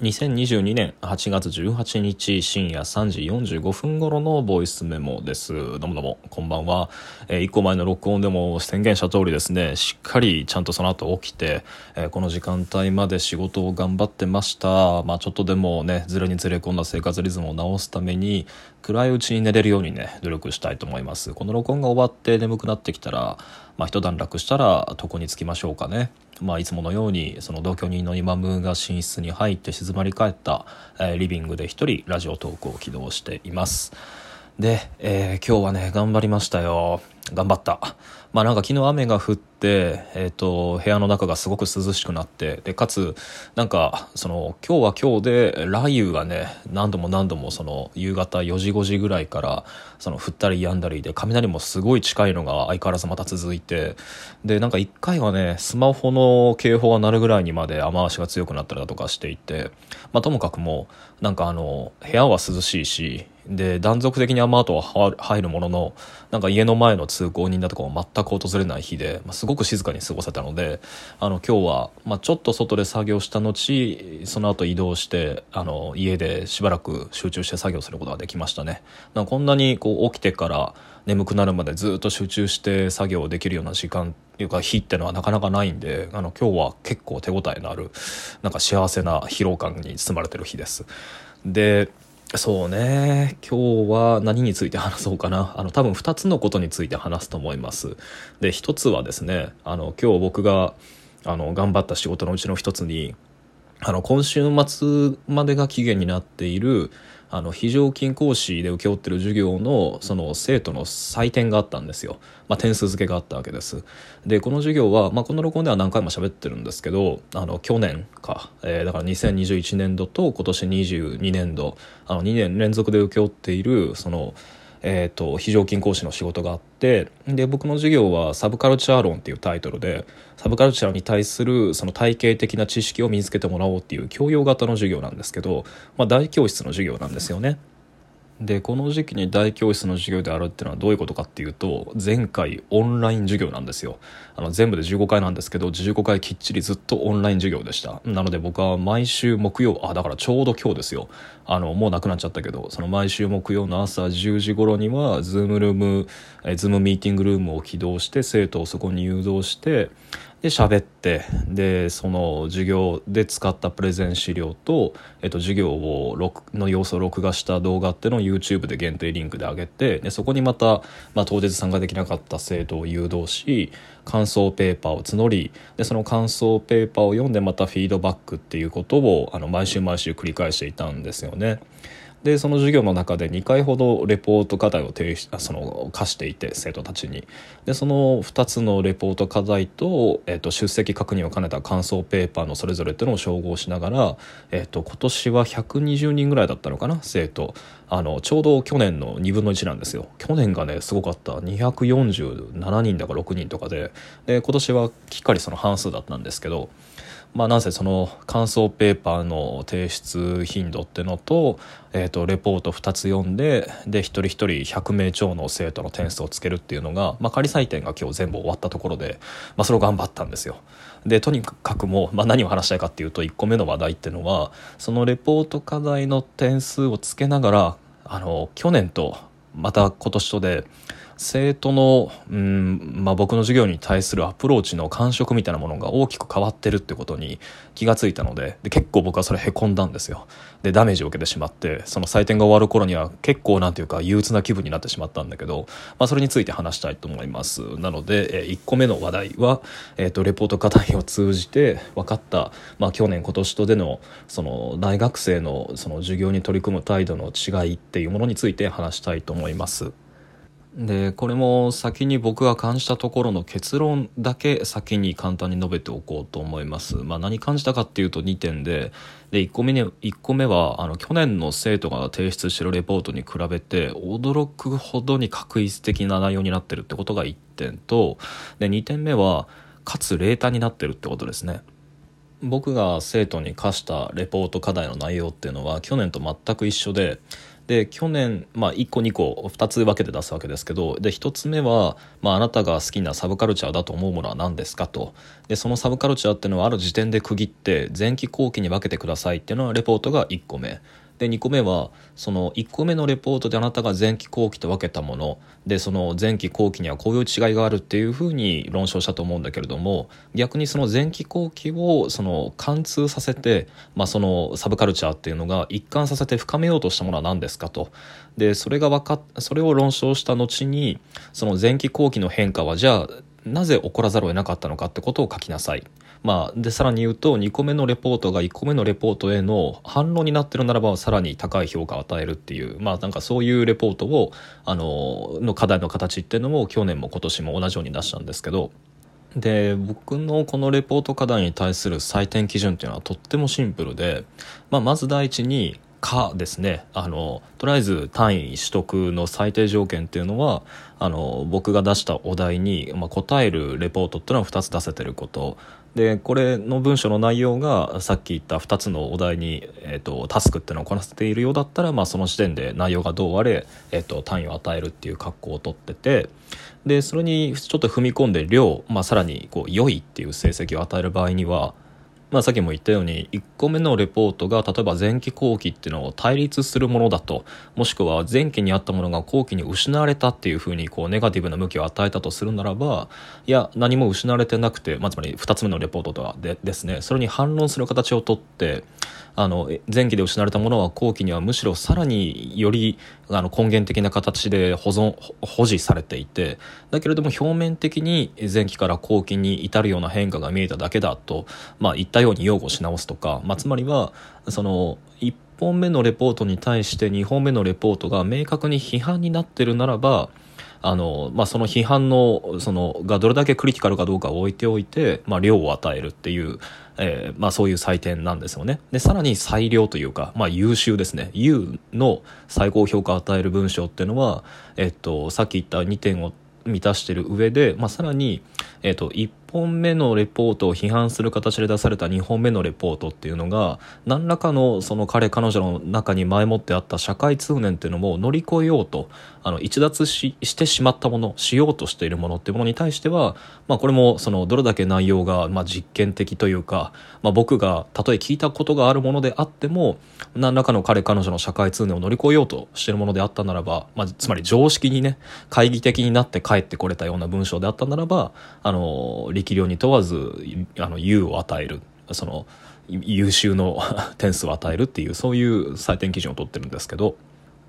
2022年8月18日深夜3時45分頃のボイスメモです。どうもどうも、こんばんは。えー、1個前の録音でも宣言した通りですね、しっかりちゃんとその後起きて、えー、この時間帯まで仕事を頑張ってました。まあちょっとでもね、ずれにずれ込んだ生活リズムを直すために、暗いうちに寝れるようにね、努力したいと思います。この録音が終わって眠くなってきたら、まあ一段落したら床に着きましょうかね。まあ、いつものようにその同居人のイマムが寝室に入って静まり返った、えー、リビングで一人ラジオトークを起動しています。で、えー、今日はね頑張りましたよ。頑張った。まあなんか昨日雨が降って、えっ、ー、と、部屋の中がすごく涼しくなって、で、かつ、なんか、その、今日は今日で雷雨がね、何度も何度もその、夕方4時5時ぐらいから、その、降ったり止んだりで、雷もすごい近いのが相変わらずまた続いて、で、なんか一回はね、スマホの警報が鳴るぐらいにまで雨足が強くなったりだとかしていて、まあともかくも、なんかあの、部屋は涼しいし、で断続的に雨跡は入るもののなんか家の前の通行人だとかも全く訪れない日で、まあ、すごく静かに過ごせたのであの今日は、まあ、ちょっと外で作業した後その後移動してあの家でしばらく集中して作業することができましたね。なこんなにこう起きてから眠くなるまでずっと集中して作業できるような時間っていうか日っていうのはなかなかないんであの今日は結構手応えのあるなんか幸せな疲労感に包まれてる日です。でそうね。今日は何について話そうかな。あの、多分2つのことについて話すと思います。で、1つはですね、あの、今日僕が、あの、頑張った仕事のうちの1つに、あの、今週末までが期限になっている、あの非常勤講師で請け負ってる授業のその生徒の採点があったんですよ、まあ、点数付けがあったわけです。でこの授業は、まあ、この録音では何回も喋ってるんですけどあの去年か、えー、だから2021年度と今年22年度。あの2年連続で請け負っているそのえーと、非常勤講師の仕事があってで僕の授業は「サブカルチャー論」っていうタイトルでサブカルチャーに対するその体系的な知識を身につけてもらおうっていう教養型の授業なんですけど、まあ、大教室の授業なんですよね。でこの時期に大教室の授業であるっていうのはどういうことかっていうと前回オンライン授業なんですよ。あの全部で15回なんですけど15回きっちりずっとオンライン授業でした。なので僕は毎週木曜あだからちょうど今日ですよ。あのもうなくなっちゃったけどその毎週木曜の朝10時頃にはズームルームえズームミーティングルームを起動して生徒をそこに誘導してで喋ってでその授業で使ったプレゼン資料と、えっと、授業を録の様子を録画した動画っていうのを YouTube で限定リンクで上げてでそこにまた、まあ、当日参加できなかった生徒を誘導し感想ペーパーを募りでその感想ペーパーを読んでまたフィードバックっていうことをあの毎週毎週繰り返していたんですよね。でその授業の中で2回ほどレポート課題を提出その課していて生徒たちに。でその2つのレポート課題と,、えー、と出席確認を兼ねた感想ペーパーのそれぞれっていうのを照合しながら、えー、と今年は120人ぐらいだったのかな生徒。あのちょうど去年の2分の1なんですよ。去年がねすごかった。247人だか6人とかで。で今年はきっかりその半数だったんですけど。まあ、なんせその感想ペーパーの提出頻度ってのと,、えー、とレポート2つ読んでで一人一人100名超の生徒の点数をつけるっていうのが、まあ、仮採点が今日全部終わったところで、まあ、それを頑張ったんですよ。でとにかくもう、まあ、何を話したいかっていうと1個目の話題っていうのはそのレポート課題の点数をつけながらあの去年とまた今年とで生徒の、うんまあ、僕の授業に対するアプローチの感触みたいなものが大きく変わってるってことに気がついたのでで結構僕はそれへこんだんですよでダメージを受けてしまってその採点が終わる頃には結構なんていうか憂鬱な気分になってしまったんだけど、まあ、それについて話したいと思いますなので、え1個目の話題は、えーと、レポート課題を通じて分かった、まあ、去年今年とでのその大学生のその授業に取り組む態度の違いっていうものについて話したいと思います。でこれも先に僕が感じたところの結論だけ先に簡単に述べておこうと思います。まあ、何感じたかっていうと2点でで1個目に1個目はあの去年の生徒が提出してるレポートに比べて驚くほどに確一的な内容になってるってことが1点とで2点目はかつ冷淡になってるってことですね。僕が生徒に課したレポート課題の内容っていうのは去年と全く一緒でで去年、まあ、1個2個2つ分けて出すわけですけどで1つ目は、まあ、あなたが好きなサブカルチャーだと思うものは何ですかと。でそのサブカルチャーっていうのはある時点で区切って前期後期に分けてくださいっていうのはレポートが1個目。で2個目はその1個目のレポートであなたが前期後期と分けたものでその前期後期にはこういう違いがあるっていうふうに論証したと思うんだけれども逆にその前期後期をその貫通させて、まあ、そのサブカルチャーっていうのが一貫させて深めようとしたものは何ですかとでそれが分かそれを論証した後にその前期後期の変化はじゃあなぜ起こらざるを得なかったのかってことを書きなさい。まあ、でさらに言うと2個目のレポートが1個目のレポートへの反論になってるならばさらに高い評価を与えるっていうまあなんかそういうレポートをあのの課題の形っていうのも去年も今年も同じように出したんですけどで僕のこのレポート課題に対する採点基準っていうのはとってもシンプルで、まあ、まず第一にかですね。あのとりあえず単位取得の最低条件っていうのはあの僕が出したお題に、まあ、答えるレポートっていうのは2つ出せてること。でこれの文章の内容がさっき言った2つのお題に、えーと、タスクっていうのをこなせているようだったら、まあ、その時点で内容がどうあれ、えーと、単位を与えるっていう格好をとっててでそれにちょっと踏み込んで量、まあ、さらにこう良いっていう成績を与える場合にはまあ、さっきも言ったように1個目のレポートが例えば前期後期っていうのを対立するものだともしくは前期にあったものが後期に失われたっていうふうにこうネガティブな向きを与えたとするならばいや何も失われてなくて、まあ、つまり2つ目のレポートとはでですね。それに反論する形をとってあの前期で失われたものは後期にはむしろさらによりあの根源的な形で保存保持されていてだけれども表面的に前期から後期に至るような変化が見えただけだと、まあ、言ったように擁護し直すとか、まあ、つまりはその1本目のレポートに対して2本目のレポートが明確に批判になってるならばあの、まあ、その批判の、その、がどれだけクリティカルかどうかを置いておいて、まあ、量を与えるっていう、えー、まあ、そういう採点なんですよね。で、さらに最良というか、まあ、優秀ですね。優の最高評価を与える文章っていうのは、えっと、さっき言った2点を満たしてる上で、まあ、さらに、えっと、1本目のレポートを批判する形で出された2本目のレポートっていうのが何らかのその彼彼女の中に前もってあった社会通念っていうのも乗り越えようとあの逸脱ししてしまったものしようとしているものっていうものに対しては、まあ、これもそのどれだけ内容がまあ実験的というか、まあ、僕がたとえ聞いたことがあるものであっても何らかの彼彼女の社会通念を乗り越えようとしているものであったならば、まあ、つまり常識にね懐疑的になって帰ってこれたような文章であったならばあの力量に問わずあの優を与えるその優秀の 点数を与えるっていうそういう採点基準を取ってるんですけど。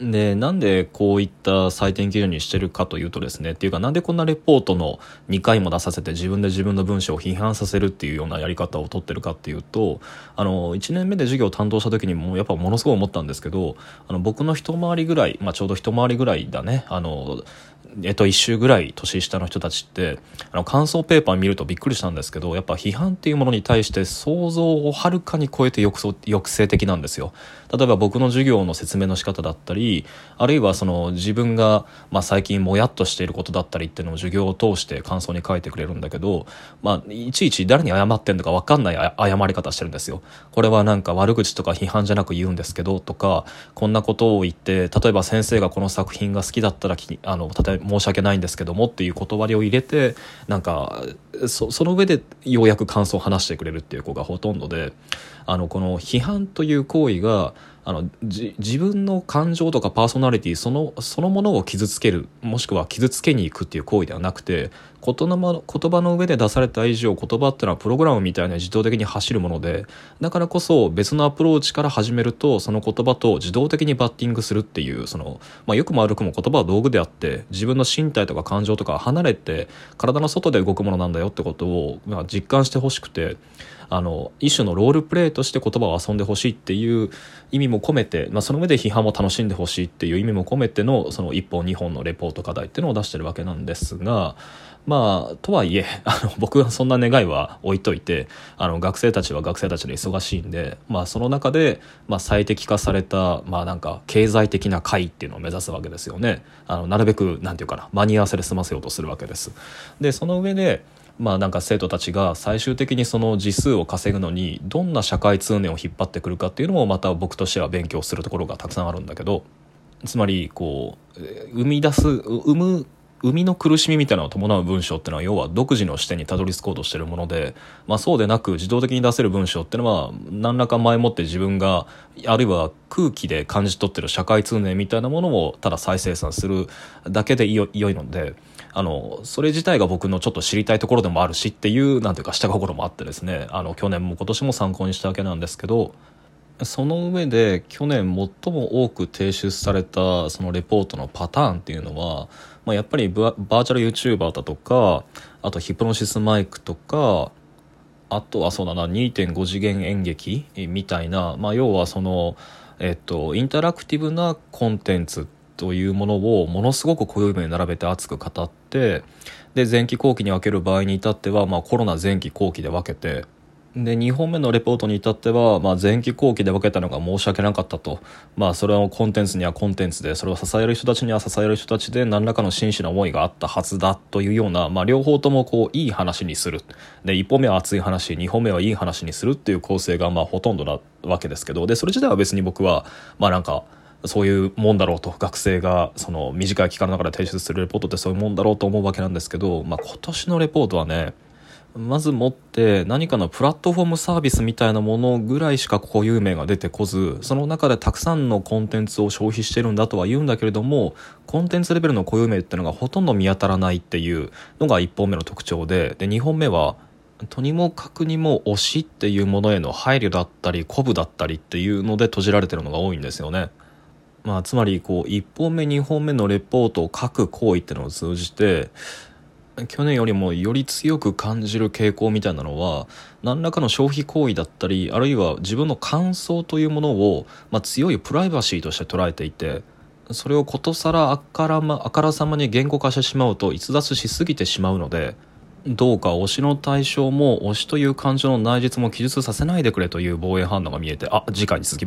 でなんでこういった採点基準にしてるかというとですねっていうかなんでこんなレポートの2回も出させて自分で自分の文章を批判させるっていうようなやり方を取ってるかっていうとあの1年目で授業を担当した時にもやっぱものすごい思ったんですけどあの僕の一回りぐらい、まあ、ちょうど一回りぐらいだねあのえっと、1週ぐらい年下の人たちってあの感想ペーパー見るとびっくりしたんですけどやっぱ批判っていうものに対して想像をはるかに超えて抑制的なんですよ。例えば僕の授業の説明の仕方だったりあるいはその自分が、まあ、最近もやっとしていることだったりっていうのを授業を通して感想に書いてくれるんだけど、まあ、いちいち誰に謝ってんのか分かんない謝り方してるんですよ。これはなんか悪口とか批判じゃなく言うんですけどとかこんなことを言って例えば先生がこの作品が好きだったらあの例えば申し訳ないんですけどもっていう断りを入れてなんかその上でようやく感想を話してくれるっていう子がほとんどであのこの批判という行為があの自分の感情とかパーソナリティそのそのものを傷つけるもしくは傷つけに行くっていう行為ではなくて言葉の上で出された以上言葉っていうのはプログラムみたいな自動的に走るものでだからこそ別のアプローチから始めるとその言葉と自動的にバッティングするっていうその、まあ、よくも悪くも言葉は道具であって自分の身体とか感情とか離れて体の外で動くものなんだよってことを、まあ、実感してほしくて。あの一種のロールプレイとして言葉を遊んでほしいっていう意味も込めて、まあ、その上で批判も楽しんでほしいっていう意味も込めてのその1本2本のレポート課題っていうのを出してるわけなんですがまあとはいえ あの僕はそんな願いは置いといてあの学生たちは学生たちで忙しいんで、まあ、その中で、まあ、最適化された、まあ、なんか経済的な会っていうのを目指すわけですよね。あのなるべくなんていうかな間に合わせで済ませようとするわけです。でその上でまあなんか生徒たちが最終的にその字数を稼ぐのにどんな社会通念を引っ張ってくるかっていうのもまた僕としては勉強するところがたくさんあるんだけどつまりこう生み出す生む生みの苦しみみたいなのを伴う文章っていうのは要は独自の視点にたどり着こうとしてるもので、まあ、そうでなく自動的に出せる文章っていうのは何らか前もって自分があるいは空気で感じ取ってる社会通念みたいなものをただ再生産するだけでよいのであのそれ自体が僕のちょっと知りたいところでもあるしっていうなんていうか下心もあってですねあの去年も今年も参考にしたわけなんですけどその上で去年最も多く提出されたそのレポートのパターンっていうのは、まあ、やっぱりバーチャル YouTuber だとかあとヒプノシスマイクとかあとはそうだな2.5次元演劇みたいな、まあ、要はその、えっと、インタラクティブなコンテンツというものをものすごく小指に並べて熱く語ってで前期後期に分ける場合に至っては、まあ、コロナ前期後期で分けてで2本目のレポートに至っては、まあ、前期後期で分けたのが申し訳なかったと、まあ、それをコンテンツにはコンテンツでそれを支える人たちには支える人たちで何らかの真摯な思いがあったはずだというような、まあ、両方ともこういい話にする。で1本目は熱い話2本目はいい話にするっていう構成がまあほとんどなわけですけど。でそれ自体は別に僕はまあなんかそういうもんだろうと。学生がその短い期間の中で提出するレポートってそういうもんだろうと思うわけなんですけど、まあ、今年のレポートはねまずもって何かのプラットフォームサービスみたいなものぐらいしか固有名が出てこずその中でたくさんのコンテンツを消費してるんだとは言うんだけれどもコンテンツレベルの固有名っていうのがほとんど見当たらないっていうのが1本目の特徴でで2本目はとにもかくにも推しっていうものへの配慮だったり鼓舞だったりっていうので閉じられてるのが多いんですよね。まあ、つまりこう1本目2本目のレポートを書く行為ってのを通じて去年よりもより強く感じる傾向みたいなのは何らかの消費行為だったりあるいは自分の感想というものを、まあ、強いプライバシーとして捉えていてそれをことさらあから,、まあからさまに言語化してしまうと逸脱しすぎてしまうのでどうか推しの対象も推しという感情の内実も記述させないでくれという防衛反応が見えてあ次回に続き